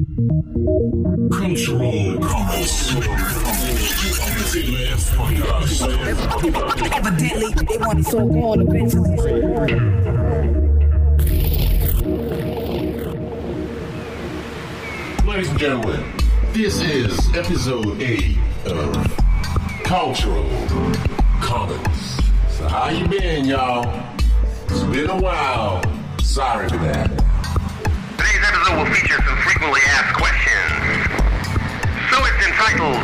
Cultural comments. Evidently, they want it so gone eventually. Ladies and gentlemen, this is episode 8 of Cultural Comments. So how you been, y'all? It's been a while. Sorry for that. Episode will feature some frequently asked questions. So it's entitled,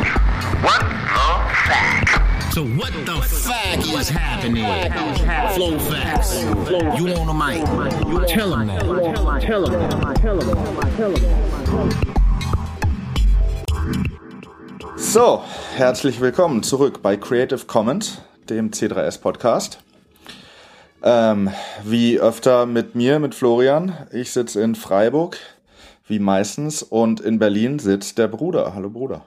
What the Fact? So what the fuck is happening? Flow facts. You on the mic. Tell them that. Tell them. Tell them. Tell them. So, herzlich willkommen zurück bei Creative Comment, dem C3S Podcast. Ähm, wie öfter mit mir, mit Florian. Ich sitze in Freiburg, wie meistens, und in Berlin sitzt der Bruder. Hallo Bruder.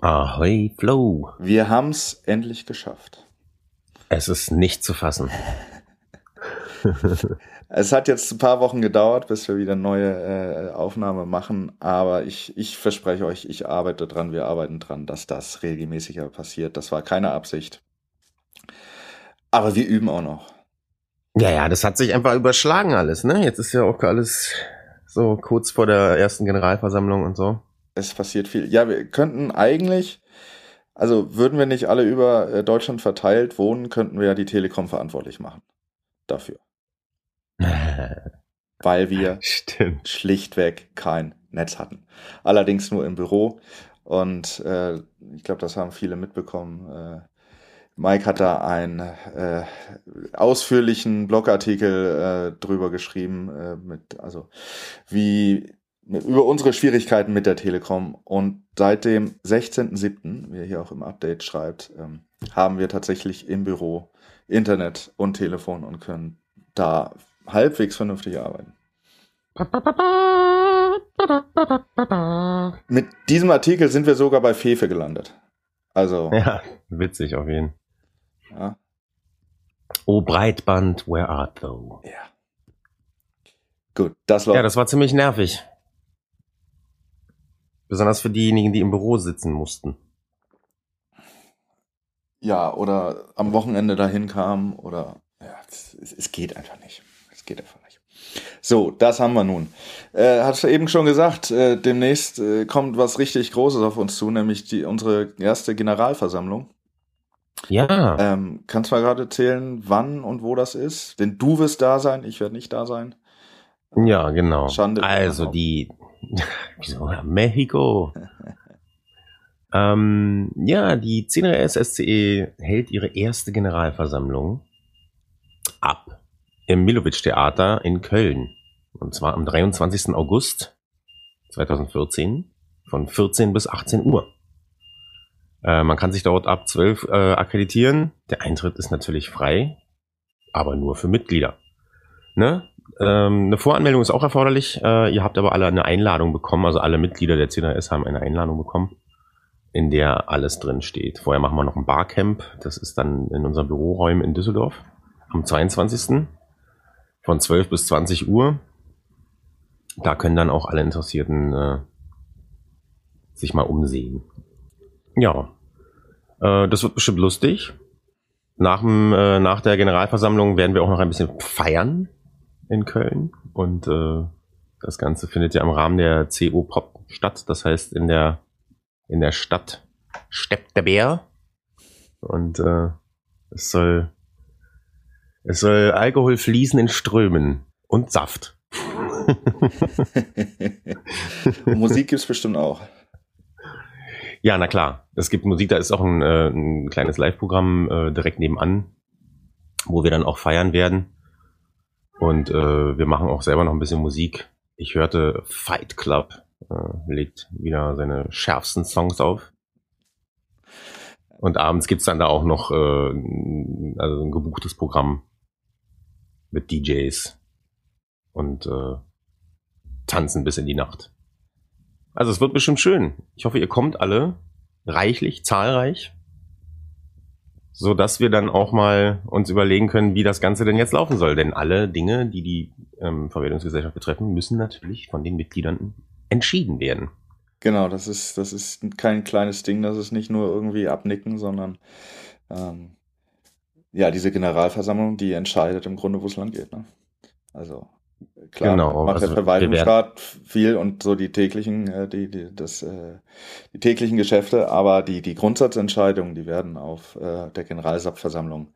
Ahoi, Flow. Wir haben's endlich geschafft. Es ist nicht zu fassen. Es hat jetzt ein paar Wochen gedauert, bis wir wieder neue äh, Aufnahme machen, aber ich, ich verspreche euch, ich arbeite dran, wir arbeiten dran, dass das regelmäßiger passiert. Das war keine Absicht. Aber wir üben auch noch. Ja, ja, das hat sich einfach überschlagen alles, ne? Jetzt ist ja auch alles so kurz vor der ersten Generalversammlung und so. Es passiert viel. Ja, wir könnten eigentlich, also würden wir nicht alle über äh, Deutschland verteilt wohnen, könnten wir ja die Telekom verantwortlich machen. Dafür. Weil wir Stimmt. schlichtweg kein Netz hatten. Allerdings nur im Büro. Und äh, ich glaube, das haben viele mitbekommen. Äh, Mike hat da einen äh, ausführlichen Blogartikel äh, drüber geschrieben, äh, mit, also wie mit, über unsere Schwierigkeiten mit der Telekom. Und seit dem 16.07., wie er hier auch im Update schreibt, ähm, haben wir tatsächlich im Büro Internet und Telefon und können da halbwegs vernünftig arbeiten. Mit diesem Artikel sind wir sogar bei Fefe gelandet. Also, Ja, witzig auf jeden. Ja. Oh, Breitband, where art thou? ja. Gut, das war Ja, das war ziemlich nervig. Besonders für diejenigen, die im Büro sitzen mussten. ja, oder am Wochenende dahin kam oder ja, es, es geht einfach nicht. Es geht einfach nicht. So, das haben wir nun. Äh, hast du eben schon gesagt, äh, demnächst äh, kommt was richtig Großes auf uns zu, nämlich die, unsere erste Generalversammlung. Ja, Ähm, kannst du mal gerade erzählen, wann und wo das ist? Denn du wirst da sein, ich werde nicht da sein. ja, genau. Schande also die, wieso, Mexiko. ähm, ja, die 10RS SCE E hält ihre erste Generalversammlung ab im Milovic Theater in Köln. Und zwar am 23. August 2014 von 14 bis 18 Uhr. Äh, man kann sich dort ab 12 äh, akkreditieren. Der Eintritt ist natürlich frei, aber nur für Mitglieder. Ne? Ähm, eine Voranmeldung ist auch erforderlich. Äh, ihr habt aber alle eine Einladung bekommen, also alle Mitglieder der CNRS haben eine Einladung bekommen, in der alles drin steht. Vorher machen wir noch ein Barcamp. Das ist dann in unseren Büroräumen in Düsseldorf am 22. von 12 bis 20 Uhr. Da können dann auch alle Interessierten äh, sich mal umsehen. Ja, äh, das wird bestimmt lustig. Nach, dem, äh, nach der Generalversammlung werden wir auch noch ein bisschen feiern in Köln. Und äh, das Ganze findet ja im Rahmen der CO Pop statt. Das heißt in der, in der Stadt steppt der Bär. Und äh, es soll es soll Alkohol fließen in Strömen und Saft. Musik gibt's bestimmt auch. Ja, na klar. Es gibt Musik, da ist auch ein, äh, ein kleines Live-Programm äh, direkt nebenan, wo wir dann auch feiern werden. Und äh, wir machen auch selber noch ein bisschen Musik. Ich hörte Fight Club äh, legt wieder seine schärfsten Songs auf. Und abends gibt's dann da auch noch äh, also ein gebuchtes Programm mit DJs und äh, tanzen bis in die Nacht. Also es wird bestimmt schön. Ich hoffe, ihr kommt alle reichlich, zahlreich, so dass wir dann auch mal uns überlegen können, wie das Ganze denn jetzt laufen soll. Denn alle Dinge, die die ähm, Verwaltungsgesellschaft betreffen, müssen natürlich von den Mitgliedern entschieden werden. Genau, das ist, das ist kein kleines Ding, das ist nicht nur irgendwie abnicken, sondern ähm, ja, diese Generalversammlung, die entscheidet im Grunde, wo es lang geht. Ne? Also klar, Genau, macht also der wir Verwaltungsrat viel und so die täglichen, äh, die, die, das, äh, die täglichen Geschäfte, aber die, die Grundsatzentscheidungen, die werden auf äh, der Generalversammlung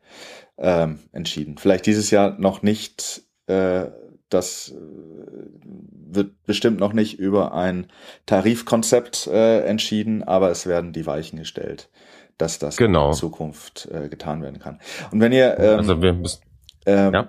ähm, entschieden. Vielleicht dieses Jahr noch nicht, äh, das wird bestimmt noch nicht über ein Tarifkonzept äh, entschieden, aber es werden die Weichen gestellt, dass das Genau. in Zukunft äh, getan werden kann. Und wenn ihr ähm, also wir müssen, ähm, Ja.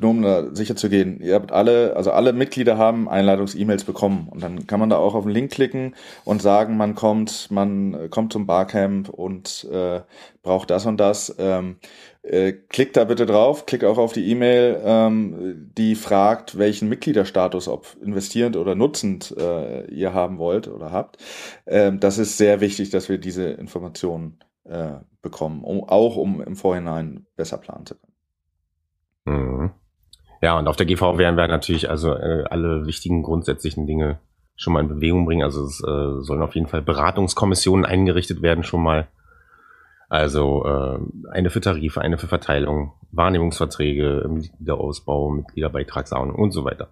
Nur um da sicher zu gehen, ihr habt alle, also alle Mitglieder haben Einladungs-E-Mails bekommen und dann kann man da auch auf den Link klicken und sagen, man kommt, man äh, kommt zum Barcamp und äh, braucht das und das. Ähm, äh, klickt da bitte drauf, klickt auch auf die E-Mail, ähm, die fragt, welchen Mitgliederstatus, ob investierend oder nutzend äh, ihr haben wollt oder habt. Ähm, das ist sehr wichtig, dass wir diese Informationen äh, bekommen, um, auch um im Vorhinein besser planen zu können. Ja, und auf der GV werden wir natürlich also äh, alle wichtigen grundsätzlichen Dinge schon mal in Bewegung bringen. Also es äh, sollen auf jeden Fall Beratungskommissionen eingerichtet werden schon mal. Also äh, eine für Tarife, eine für Verteilung, Wahrnehmungsverträge, Mitgliederausbau, Mitgliederbeitragszahlung und so weiter.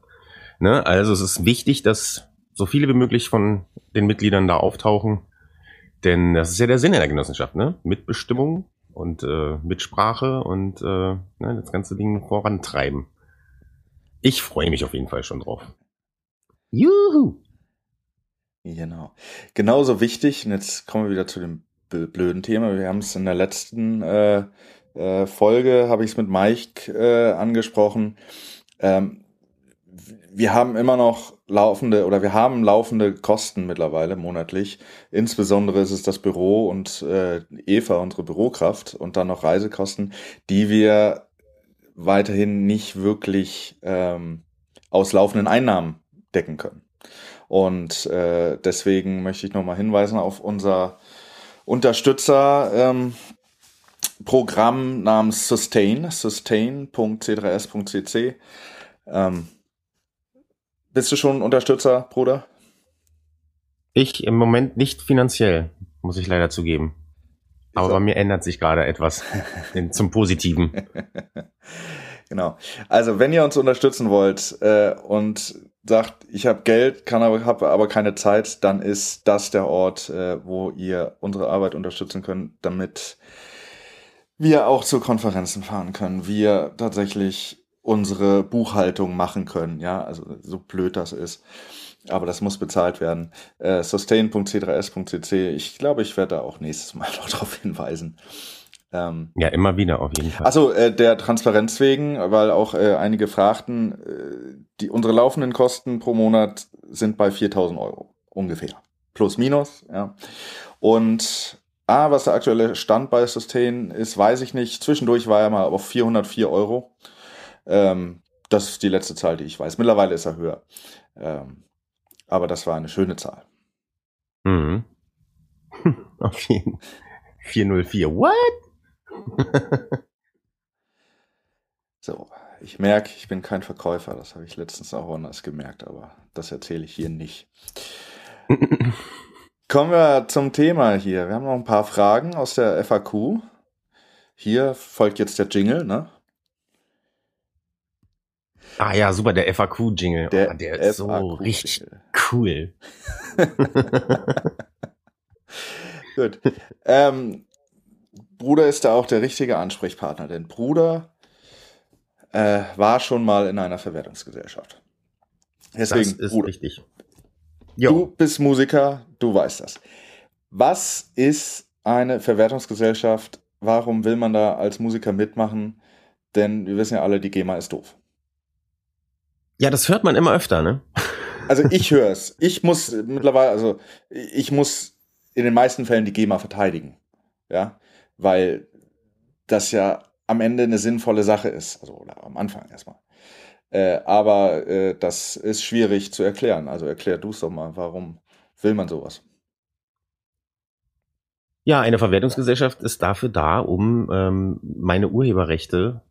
Ne? Also es ist wichtig, dass so viele wie möglich von den Mitgliedern da auftauchen. Denn das ist ja der Sinn der Genossenschaft, ne? Mitbestimmung und äh, Mitsprache und äh, ne, das ganze Ding vorantreiben. Ich freue mich auf jeden Fall schon drauf. Juhu! Genau. Genauso wichtig, und jetzt kommen wir wieder zu dem bl- blöden Thema. Wir haben es in der letzten äh, äh, Folge, habe ich es mit Mike äh, angesprochen. Ähm, wir haben immer noch laufende oder wir haben laufende Kosten mittlerweile monatlich. Insbesondere ist es das Büro und äh, Eva, unsere Bürokraft, und dann noch Reisekosten, die wir weiterhin nicht wirklich ähm, aus laufenden Einnahmen decken können. Und äh, deswegen möchte ich nochmal hinweisen auf unser Unterstützer ähm, namens Sustain, sustain.c3s.cc. Ähm, bist du schon Unterstützer, Bruder? Ich im Moment nicht finanziell, muss ich leider zugeben. Aber bei mir ändert sich gerade etwas zum Positiven. Genau. Also wenn ihr uns unterstützen wollt äh, und sagt, ich habe Geld, kann aber habe aber keine Zeit, dann ist das der Ort, äh, wo ihr unsere Arbeit unterstützen könnt, damit wir auch zu Konferenzen fahren können, wir tatsächlich unsere Buchhaltung machen können, ja, also so blöd das ist. Aber das muss bezahlt werden. Äh, sustain.c3s.cc. Ich glaube, ich werde da auch nächstes Mal noch darauf hinweisen. Ähm, Ja, immer wieder auf jeden Fall. Achso, äh, der Transparenz wegen, weil auch äh, einige fragten, äh, die, unsere laufenden Kosten pro Monat sind bei 4000 Euro ungefähr. Plus, minus, ja. Und ah, was der aktuelle Stand bei Sustain ist, weiß ich nicht. Zwischendurch war er mal auf 404 Euro. Ähm, das ist die letzte Zahl, die ich weiß. Mittlerweile ist er höher. Ähm, aber das war eine schöne Zahl. Mhm. Auf jeden 404. What? So, ich merke, ich bin kein Verkäufer. Das habe ich letztens auch anders gemerkt, aber das erzähle ich hier nicht. Kommen wir zum Thema hier. Wir haben noch ein paar Fragen aus der FAQ. Hier folgt jetzt der Jingle, ne? Ah ja, super, der FAQ-Jingle. Der, Der, oh, der ist so richtig cool. Gut. ähm, Bruder ist da auch der richtige Ansprechpartner, denn Bruder äh, war schon mal in einer Verwertungsgesellschaft. Das Deswegen, ist Bruder, richtig. Du Jo, bist Musiker, du weißt das. Was ist eine Verwertungsgesellschaft? Warum will man da als Musiker mitmachen? Denn wir wissen ja alle, die GEMA ist doof. Ja, das hört man immer öfter, ne? Also ich höre es. Ich muss mittlerweile, also ich muss in den meisten Fällen die GEMA verteidigen. Ja, weil das ja am Ende eine sinnvolle Sache ist. Also oder am Anfang erstmal. Äh, aber äh, das ist schwierig zu erklären. Also erklär du es doch mal, warum will man sowas? Ja, eine Verwertungsgesellschaft ist dafür da, um ähm, meine Urheberrechte,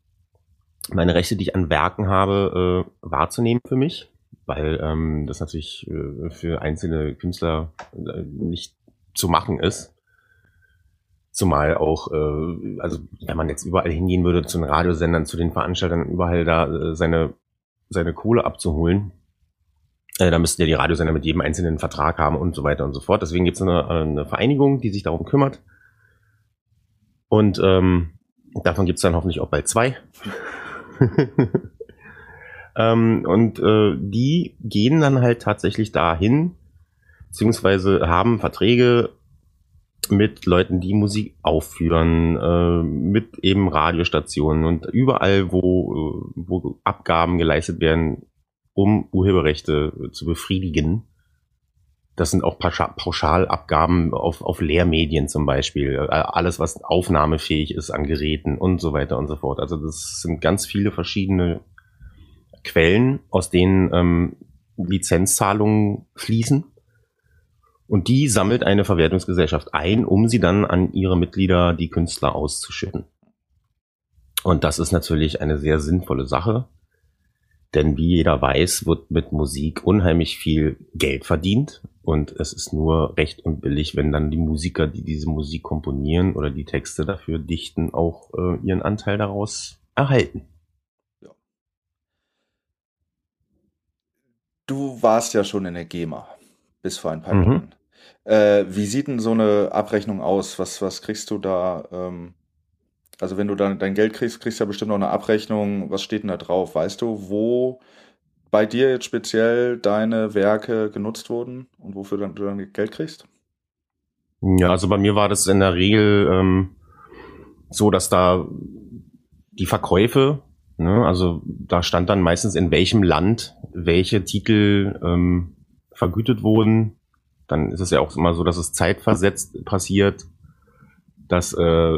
meine Rechte, die ich an Werken habe, äh, wahrzunehmen für mich weil ähm, das natürlich äh, für einzelne Künstler äh, nicht zu machen ist. Zumal auch, äh, also wenn man jetzt überall hingehen würde, zu den Radiosendern, zu den Veranstaltern, überall da äh, seine, seine Kohle abzuholen, äh, da müssten ja die Radiosender mit jedem einzelnen Vertrag haben und so weiter und so fort. Deswegen gibt es eine, eine Vereinigung, die sich darum kümmert. Und ähm, davon gibt es dann hoffentlich auch bald zwei. ähm, und äh, die gehen dann halt tatsächlich dahin, beziehungsweise haben Verträge mit Leuten, die Musik aufführen, äh, mit eben Radiostationen und überall, wo, äh, wo Abgaben geleistet werden, um Urheberrechte zu befriedigen. Das sind auch Pauschalabgaben auf, auf Lehrmedien zum Beispiel. Äh, alles, was aufnahmefähig ist an Geräten und so weiter und so fort. Also das sind ganz viele verschiedene Quellen, aus denen ähm, Lizenzzahlungen fließen. Und die sammelt eine Verwertungsgesellschaft ein, um sie dann an ihre Mitglieder, die Künstler, auszuschütten. Und das ist natürlich eine sehr sinnvolle Sache. Denn wie jeder weiß, wird mit Musik unheimlich viel Geld verdient. Und es ist nur recht und billig, wenn dann die Musiker, die diese Musik komponieren oder die Texte dafür dichten, auch äh, ihren Anteil daraus erhalten. Ja. Du warst ja schon in der GEMA bis vor ein paar mhm. Jahren. Äh, wie sieht denn so eine Abrechnung aus? Was, was kriegst du da? Ähm, also wenn du dann dein Geld kriegst, kriegst du ja bestimmt noch eine Abrechnung. Was steht denn da drauf? Weißt du, wo bei dir jetzt speziell deine Werke genutzt wurden und wofür dann, du dann Geld kriegst? Ja, also bei mir war das in der Regel ähm, so, dass da die Verkäufe, ne, also da stand dann meistens in welchem Land welche Titel ähm, vergütet wurden. Dann ist es ja auch immer so, dass es zeitversetzt passiert, dass äh,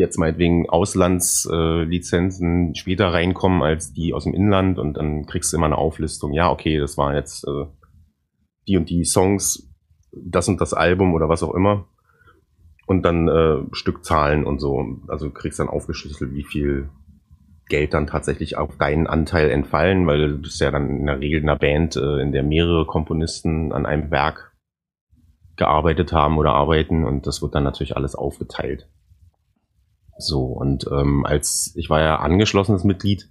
jetzt meinetwegen Auslandslizenzen äh, später reinkommen als die aus dem Inland und dann kriegst du immer eine Auflistung. Ja, okay, das waren jetzt äh, die und die Songs, das und das Album oder was auch immer. Und dann äh, Stückzahlen und so. Also kriegst dann aufgeschlüsselt, wie viel Geld dann tatsächlich auf deinen Anteil entfallen, weil du bist ja dann in der Regel in einer Band, äh, in der mehrere Komponisten an einem Werk gearbeitet haben oder arbeiten und das wird dann natürlich alles aufgeteilt. So, und ähm, als ich war ja angeschlossenes Mitglied,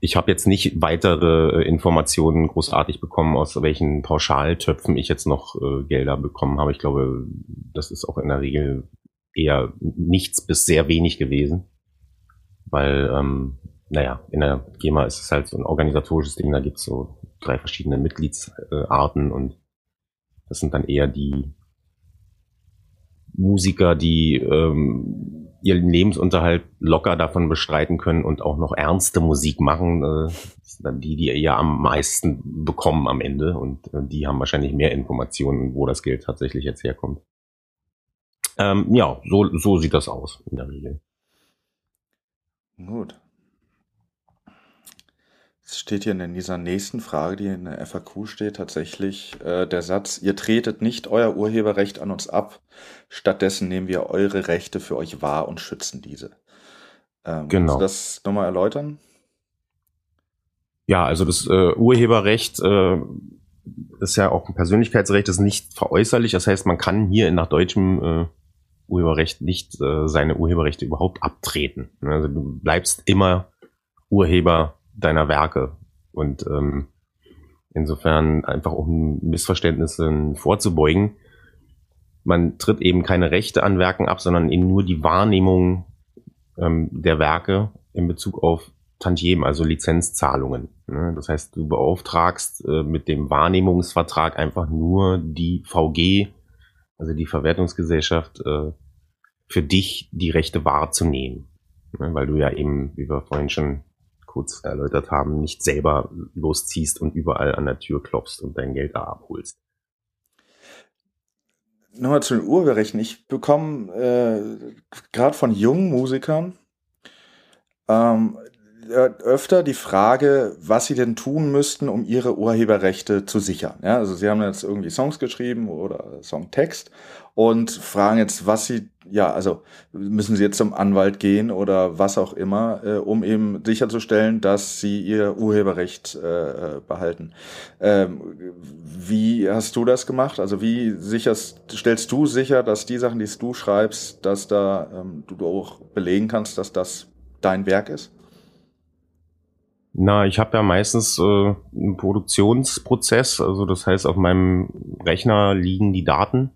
ich habe jetzt nicht weitere äh, Informationen großartig bekommen, aus welchen Pauschaltöpfen ich jetzt noch äh, Gelder bekommen habe. Ich glaube, das ist auch in der Regel eher nichts bis sehr wenig gewesen. Weil, ähm, naja, in der GEMA ist es halt so ein organisatorisches Ding, da gibt's so drei verschiedene Mitgliedsarten und das sind dann eher die Musiker, die ähm, ihren Lebensunterhalt locker davon bestreiten können und auch noch ernste Musik machen, äh, die, die ja am meisten bekommen am Ende und äh, die haben wahrscheinlich mehr Informationen, wo das Geld tatsächlich jetzt herkommt. Ähm, ja, so, so sieht das aus in der Regel. Gut. Es steht hier in dieser nächsten Frage, die in der FAQ steht, tatsächlich äh, der Satz, ihr tretet nicht euer Urheberrecht an uns ab, stattdessen nehmen wir eure Rechte für euch wahr und schützen diese. Ähm, genau. Kannst du das nochmal erläutern? Ja, also das äh, Urheberrecht äh, ist ja auch ein Persönlichkeitsrecht, ist nicht veräußerlich. Das heißt, man kann hier nach deutschem äh, Urheberrecht nicht äh, seine Urheberrechte überhaupt abtreten. Also du bleibst immer Urheber deiner Werke. Und ähm, insofern einfach um Missverständnissen vorzubeugen, man tritt eben keine Rechte an Werken ab, sondern eben nur die Wahrnehmung ähm, der Werke in Bezug auf Tantiemen, also Lizenzzahlungen. Ne? Das heißt, du beauftragst äh, mit dem Wahrnehmungsvertrag einfach nur die VG, also die Verwertungsgesellschaft, äh, für dich die Rechte wahrzunehmen. Ne? Weil du ja eben, wie wir vorhin schon kurz erläutert haben, nicht selber losziehst und überall an der Tür klopfst und dein Geld da abholst. Nochmal zu den Urheberrechten. Ich bekomme äh, gerade von jungen Musikern ähm, äh, öfter die Frage, was sie denn tun müssten, um ihre Urheberrechte zu sichern. Ja, also sie haben jetzt irgendwie Songs geschrieben oder Songtext und fragen jetzt, was sie, ja, also müssen sie jetzt zum Anwalt gehen oder was auch immer, äh, um eben sicherzustellen, dass sie ihr Urheberrecht äh, behalten. Ähm, wie hast du das gemacht? Also wie sicherst, stellst du sicher, dass die Sachen, die du schreibst, dass da ähm, du auch belegen kannst, dass das dein Werk ist? Na, ich habe ja meistens äh, einen Produktionsprozess, also das heißt, auf meinem Rechner liegen die Daten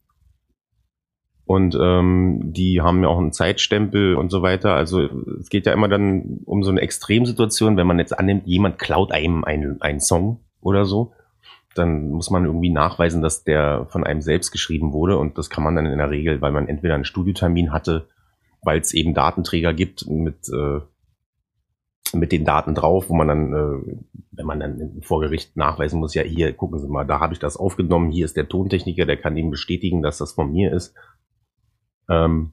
und ähm, die haben ja auch einen Zeitstempel und so weiter. Also es geht ja immer dann um so eine Extremsituation, wenn man jetzt annimmt, jemand klaut einem einen, einen Song oder so, dann muss man irgendwie nachweisen, dass der von einem selbst geschrieben wurde. Und das kann man dann in der Regel, weil man entweder einen Studiotermin hatte, weil es eben Datenträger gibt mit, äh, mit den Daten drauf, wo man dann, äh, wenn man dann vor Gericht nachweisen muss, ja, hier, gucken Sie mal, da habe ich das aufgenommen, hier ist der Tontechniker, der kann Ihnen bestätigen, dass das von mir ist. Ähm,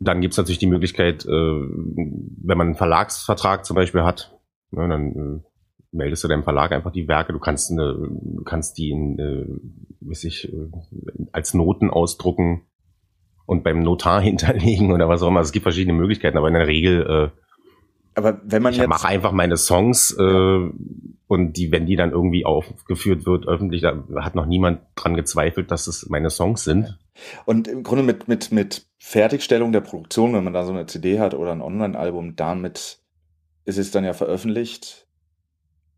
dann gibt es natürlich die Möglichkeit, äh, wenn man einen Verlagsvertrag zum Beispiel hat, ne, dann äh, meldest du deinem Verlag einfach die Werke. Du kannst, eine, kannst die in, äh, weiß ich, äh, als Noten ausdrucken und beim Notar hinterlegen oder was auch immer. Also es gibt verschiedene Möglichkeiten, aber in der Regel äh, aber wenn man ich mache einfach meine Songs äh, und die, wenn die dann irgendwie aufgeführt wird öffentlich, da hat noch niemand dran gezweifelt, dass es meine Songs sind. Und im Grunde mit mit mit Fertigstellung der Produktion, wenn man da so eine CD hat oder ein Online-Album, damit ist es dann ja veröffentlicht.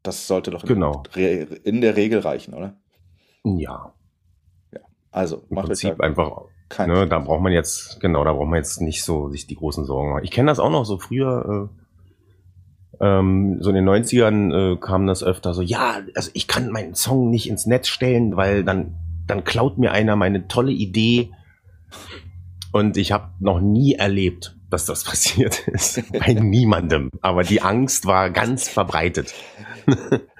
Das sollte doch genau. in der Regel reichen, oder? Ja. Ja. Also Im Prinzip einfach. Ne, da braucht man jetzt genau, da braucht man jetzt nicht so sich die großen Sorgen machen. Ich kenne das auch noch so früher. Äh, ähm, so in den 90ern äh, kam das öfter so, ja, also ich kann meinen Song nicht ins Netz stellen, weil dann, dann klaut mir einer meine tolle Idee. Und ich habe noch nie erlebt, dass das passiert ist. Bei niemandem. Aber die Angst war ganz verbreitet.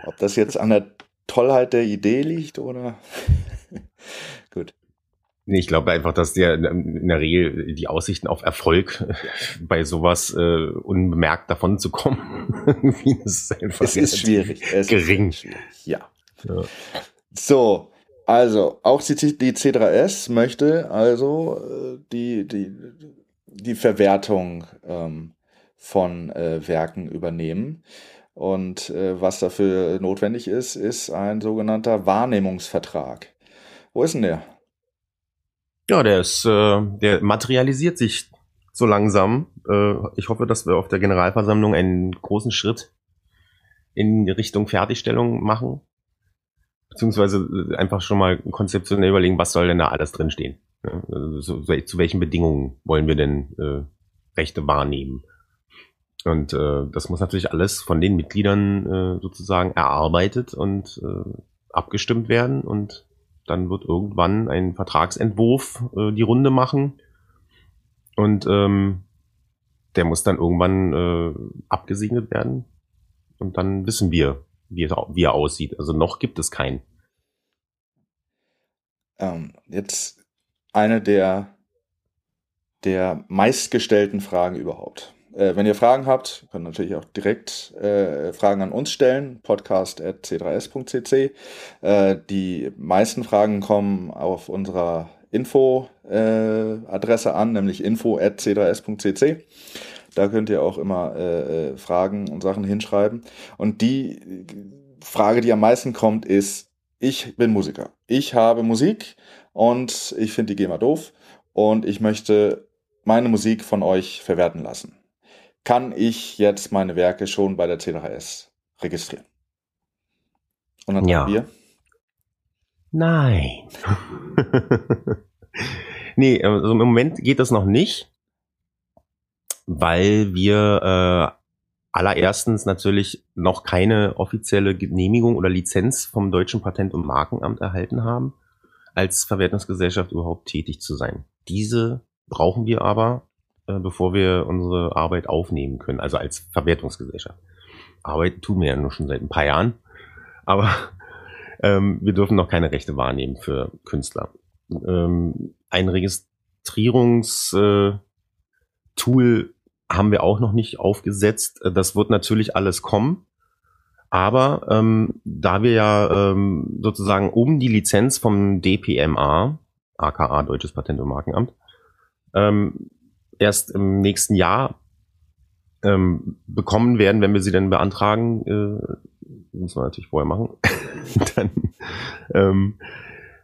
Ob das jetzt an der Tollheit der Idee liegt oder? Ich glaube einfach, dass der in der Regel die Aussichten auf Erfolg bei sowas äh, unbemerkt davon zu kommen, ist es ist schwierig. Es gering. Ist schwierig. Ja. ja. So, also auch die, die C3S möchte also äh, die, die, die Verwertung ähm, von äh, Werken übernehmen. Und äh, was dafür notwendig ist, ist ein sogenannter Wahrnehmungsvertrag. Wo ist denn der? Ja, der ist, äh, der materialisiert sich so langsam. Äh, ich hoffe, dass wir auf der Generalversammlung einen großen Schritt in Richtung Fertigstellung machen. Beziehungsweise äh, einfach schon mal konzeptionell überlegen, was soll denn da alles drinstehen. Ja, also so, zu welchen Bedingungen wollen wir denn äh, Rechte wahrnehmen? Und äh, das muss natürlich alles von den Mitgliedern äh, sozusagen erarbeitet und äh, abgestimmt werden und dann wird irgendwann ein Vertragsentwurf äh, die Runde machen. Und ähm, der muss dann irgendwann äh, abgesegnet werden. Und dann wissen wir, wie, wie er aussieht. Also noch gibt es keinen. Ähm, jetzt eine der, der meistgestellten Fragen überhaupt. Äh, wenn ihr Fragen habt, könnt ihr natürlich auch direkt äh, Fragen an uns stellen, podcast.c3s.cc. Äh, die meisten Fragen kommen auf unserer Info-Adresse äh, an, nämlich info.c3s.cc. Da könnt ihr auch immer äh, äh, Fragen und Sachen hinschreiben. Und die Frage, die am meisten kommt, ist, ich bin Musiker. Ich habe Musik und ich finde die GEMA doof und ich möchte meine Musik von euch verwerten lassen kann ich jetzt meine Werke schon bei der C3S registrieren. Und dann ja. wir. Nein. nee, also im Moment geht das noch nicht, weil wir äh, allererstens natürlich noch keine offizielle Genehmigung oder Lizenz vom Deutschen Patent- und Markenamt erhalten haben, als Verwertungsgesellschaft überhaupt tätig zu sein. Diese brauchen wir aber, äh, bevor wir unsere Arbeit aufnehmen können, also als Verwertungsgesellschaft. Arbeiten tun wir ja nur schon seit ein paar Jahren, aber ähm, wir dürfen noch keine Rechte wahrnehmen für Künstler. Ähm, ein Registrierungstool äh, haben wir auch noch nicht aufgesetzt. Das wird natürlich alles kommen. Aber ähm, da wir ja ähm, sozusagen um die Lizenz vom DPMA, aka Deutsches Patent- und Markenamt, ähm, erst im nächsten Jahr ähm, bekommen werden, wenn wir sie dann beantragen, äh, muss man natürlich vorher machen, dann ähm,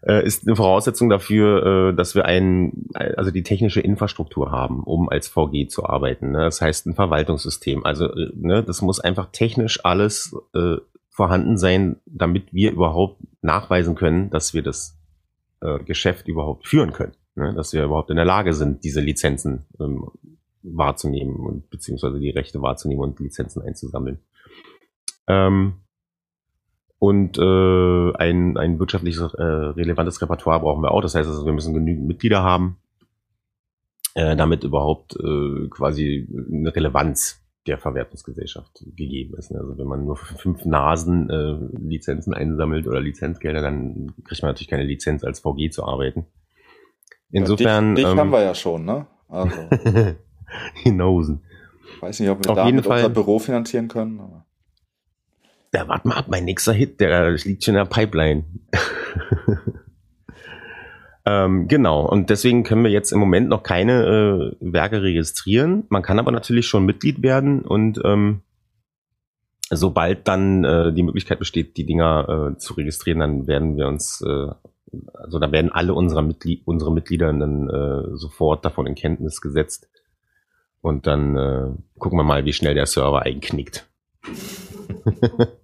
äh, ist eine Voraussetzung dafür, äh, dass wir ein, also die technische Infrastruktur haben, um als VG zu arbeiten. Ne? Das heißt ein Verwaltungssystem. Also äh, ne, das muss einfach technisch alles äh, vorhanden sein, damit wir überhaupt nachweisen können, dass wir das äh, Geschäft überhaupt führen können. Ne? Dass wir überhaupt in der Lage sind, diese Lizenzen ähm, wahrzunehmen und beziehungsweise die Rechte wahrzunehmen und Lizenzen einzusammeln. Ähm, und äh, ein, ein wirtschaftliches äh, relevantes Repertoire brauchen wir auch. Das heißt, also, wir müssen genügend Mitglieder haben, äh, damit überhaupt äh, quasi eine Relevanz der Verwertungsgesellschaft gegeben ist. Also wenn man nur fünf Nasen äh, Lizenzen einsammelt oder Lizenzgelder, dann kriegt man natürlich keine Lizenz als VG zu arbeiten. Insofern. Ja, dich, dich ähm, haben wir ja schon, ne? Also, Hinosen. weiß nicht, ob wir Auf damit jeden Fall. unser Büro finanzieren können. Aber Ja, warte mal ab, mein nächster Hit, der liegt schon in der Pipeline. ähm, genau, und deswegen können wir jetzt im Moment noch keine äh, Werke registrieren. Man kann aber natürlich schon Mitglied werden und ähm, sobald dann äh, die Möglichkeit besteht, die Dinger äh, zu registrieren, dann werden wir uns, äh, also da werden alle unsere, Mitglied, unsere Mitglieder dann äh, sofort davon in Kenntnis gesetzt. Und dann äh, gucken wir mal, wie schnell der Server einknickt.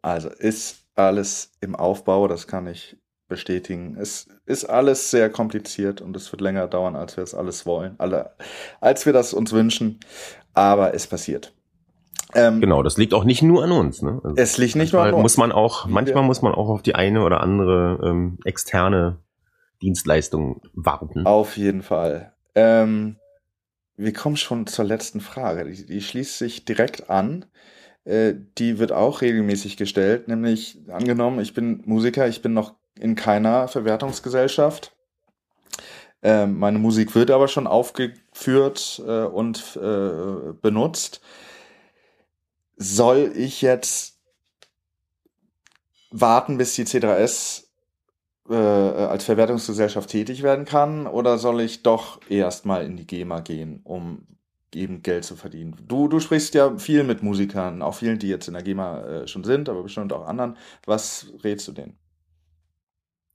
Also ist alles im Aufbau, das kann ich bestätigen. Es ist alles sehr kompliziert und es wird länger dauern, als wir es alles wollen, alle, als wir das uns wünschen. Aber es passiert. Ähm, Genau, das liegt auch nicht nur an uns. Ne? Also Es liegt nicht nur an manchmal uns. muss man auch, manchmal muss man auch auf die eine oder andere ähm, externe Dienstleistung warten. Auf jeden Fall. Ähm, wir kommen schon zur letzten Frage. Die, die schließt sich direkt an. Äh, die wird auch regelmäßig gestellt, nämlich angenommen, ich bin Musiker, ich bin noch in keiner Verwertungsgesellschaft. Ähm, meine Musik wird aber schon aufgeführt äh, und äh, benutzt. Soll ich jetzt warten, bis die C3S äh, als Verwertungsgesellschaft tätig werden kann oder soll ich doch erstmal in die GEMA gehen, um eben Geld zu verdienen? Du, du sprichst ja viel mit Musikern, auch vielen, die jetzt in der GEMA äh, schon sind, aber bestimmt auch anderen. Was rätst du denen?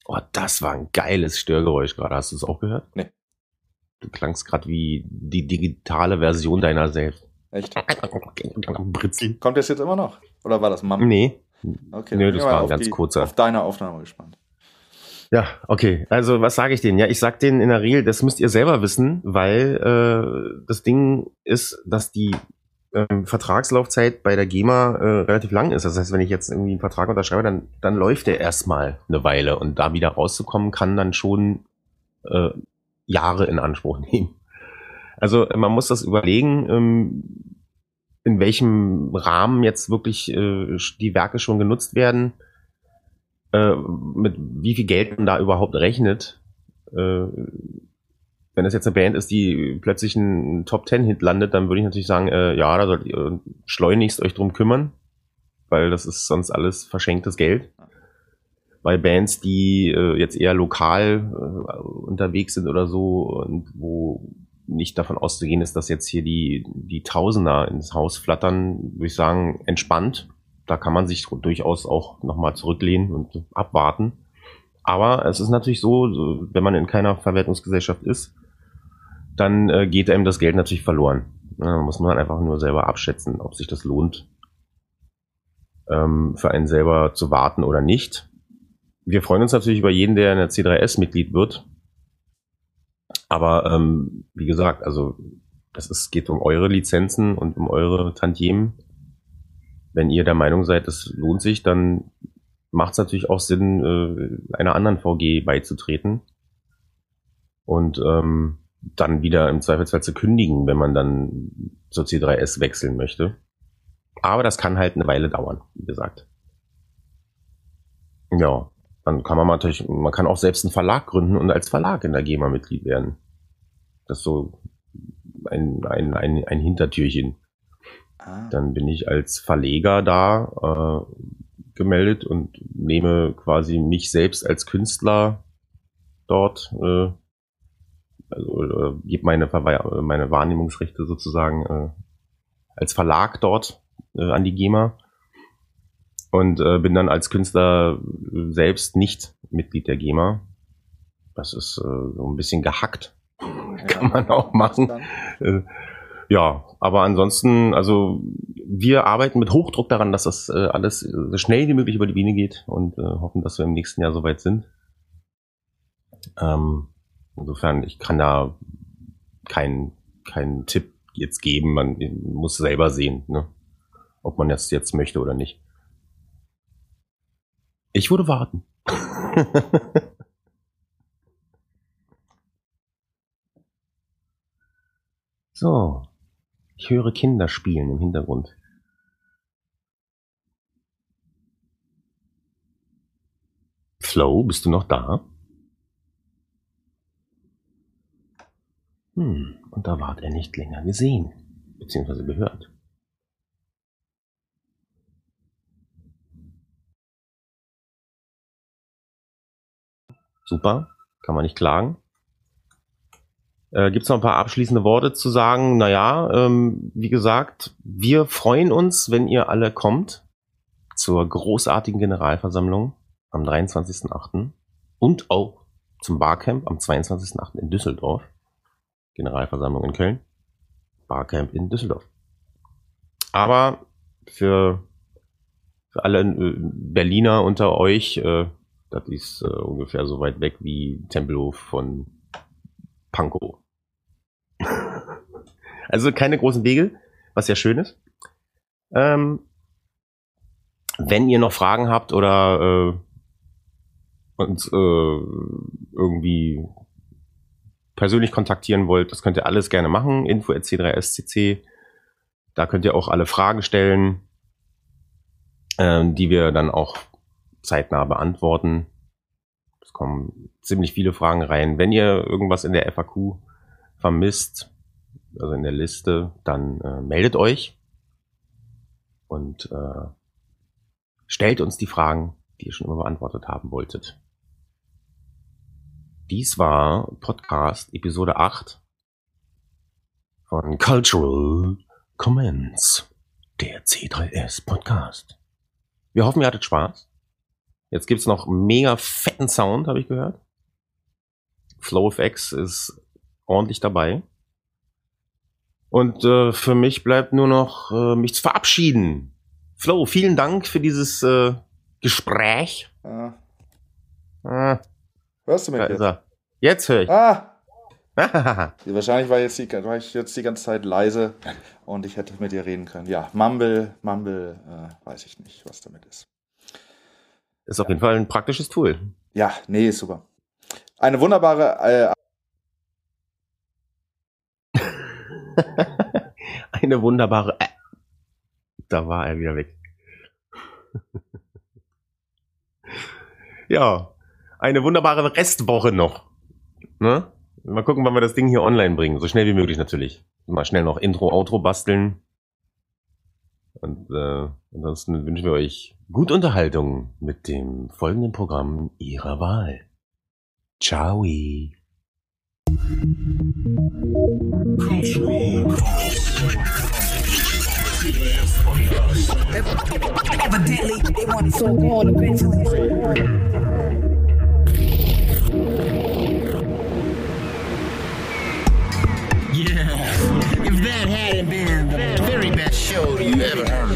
Oh, das war ein geiles Störgeräusch gerade. Hast du es auch gehört? Nee. Du klangst gerade wie die digitale Version deiner selbst. Echt? Britzel. Kommt das jetzt immer noch? Oder war das Mam? Nee. Okay, Nö, dann das war ein ganz die, kurzer. Auf deine Aufnahme gespannt. Ja, okay. Also was sage ich denen? Ja, ich sag denen in der Regel, das müsst ihr selber wissen, weil äh, das Ding ist, dass die ähm, Vertragslaufzeit bei der GEMA äh, relativ lang ist. Das heißt, wenn ich jetzt irgendwie einen Vertrag unterschreibe, dann, dann läuft der erstmal eine Weile und da wieder rauszukommen, kann dann schon äh, Jahre in Anspruch nehmen. Also man muss das überlegen, ähm, in welchem Rahmen jetzt wirklich äh, die Werke schon genutzt werden äh, mit wie viel Geld man da überhaupt rechnet. Äh, wenn es jetzt eine Band ist, die plötzlich einen Top Ten Hit landet, dann würde ich natürlich sagen, äh, ja, da solltet ihr schleunigst euch drum kümmern, weil das ist sonst alles verschenktes Geld. Bei Bands, die äh, jetzt eher lokal äh, unterwegs sind oder so und wo nicht davon auszugehen ist, dass jetzt hier die, die Tausender ins Haus flattern, würde ich sagen, entspannt. Da kann man sich durchaus auch nochmal zurücklehnen und abwarten. Aber es ist natürlich so, wenn man in keiner Verwertungsgesellschaft ist, dann äh, geht einem das Geld natürlich verloren. Ja, muss man einfach nur selber abschätzen, ob sich das lohnt, ähm, für einen selber zu warten oder nicht. Wir freuen uns natürlich über jeden, der in der C3S Mitglied wird. Aber ähm, wie gesagt, also es ist, geht um eure Lizenzen und um eure Tantiemen. Wenn ihr der Meinung seid, es lohnt sich, dann macht es natürlich auch Sinn, äh, einer anderen VG beizutreten und ähm, dann wieder im Zweifelsfall zu kündigen, wenn man dann zur C3S wechseln möchte. Aber das kann halt eine Weile dauern, wie gesagt. Ja, dann kann man natürlich, man kann auch selbst einen Verlag gründen und als Verlag in der GEMA Mitglied werden. Das ist so ein, ein, ein, ein Hintertürchen. Ah. Dann bin ich als Verleger da äh, gemeldet und nehme quasi mich selbst als Künstler dort, äh, also äh, gebe meine, Verwe meine Wahrnehmungsrechte sozusagen äh, als Verlag dort äh, an die GEMA und äh, bin dann als Künstler selbst nicht Mitglied der GEMA. Das ist äh, so ein bisschen gehackt. Kann man auch machen. Äh, ja, aber ansonsten, also wir arbeiten mit Hochdruck daran, dass das äh, alles so schnell wie möglich über die Biene geht und äh, hoffen, dass wir im nächsten Jahr soweit sind. Ähm, insofern, ich kann da keinen keinen Tipp jetzt geben. Man muss selber sehen, ne? ob man das jetzt möchte oder nicht. Ich würde warten. so. Ich höre Kinder spielen im Hintergrund. Flo, bist du noch da? Hm, und da ward er nicht länger gesehen, beziehungsweise gehört. Super, kann man nicht klagen. Äh, Gibt es noch ein paar abschließende Worte zu sagen? Naja, ähm, wie gesagt, wir freuen uns, wenn ihr alle kommt zur großartigen Generalversammlung am 23.08. und auch zum Barcamp am 22.08. in Düsseldorf. Generalversammlung in Köln, Barcamp in Düsseldorf. Aber für, für alle äh, Berliner unter euch, äh, das ist äh, ungefähr so weit weg wie Tempelhof von Pankow. also keine großen Wege, was ja schön ist. Ähm, wenn ihr noch Fragen habt oder äh, uns äh, irgendwie persönlich kontaktieren wollt, das könnt ihr alles gerne machen. Info c3scc. Da könnt ihr auch alle Fragen stellen, ähm, die wir dann auch zeitnah beantworten. Es kommen ziemlich viele Fragen rein. Wenn ihr irgendwas in der FAQ vermisst, also in der Liste, dann äh, meldet euch und äh, stellt uns die Fragen, die ihr schon immer beantwortet haben wolltet. Dies war Podcast Episode 8 von Cultural Comments, der C3S Podcast. Wir hoffen, ihr hattet Spaß. Jetzt gibt's noch mega fetten Sound, habe ich gehört. FlowFX ist ordentlich dabei. Und äh, für mich bleibt nur noch, äh, mich zu verabschieden. Flo, vielen Dank für dieses äh, Gespräch. Ah. Ah, Hörst du mich da jetzt? ist er. Jetzt höre ich. Ah! Wahrscheinlich war, jetzt die, war ich jetzt die ganze Zeit leise und ich hätte mit dir reden können. Ja, Mumble, Mumble, äh, weiß ich nicht, was damit ist. Ist auf jeden Fall ein praktisches Tool. Ja, nee, ist super. Eine wunderbare, äh, Eine wunderbare. Äh, da war er wieder weg. ja, eine wunderbare Restwoche noch. Ne? Mal gucken, wann wir das Ding hier online bringen. So schnell wie möglich natürlich. Mal schnell noch Intro, Outro basteln. Und äh, ansonsten wünschen wir euch gute Unterhaltung mit dem folgenden Programm Ihrer Wahl. Ciao. Evidently. Yeah. If that hadn't been the very best show you ever heard,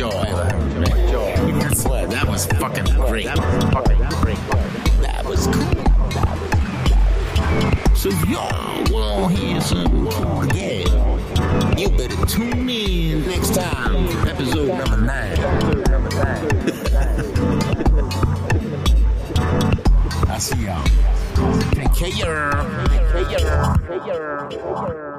Joy. That was fucking great. That was fucking great. That was cool. So y'all will hear some more again. You better tune in next time for episode number nine. I see y'all. Take care. Take care. Take care. Take care.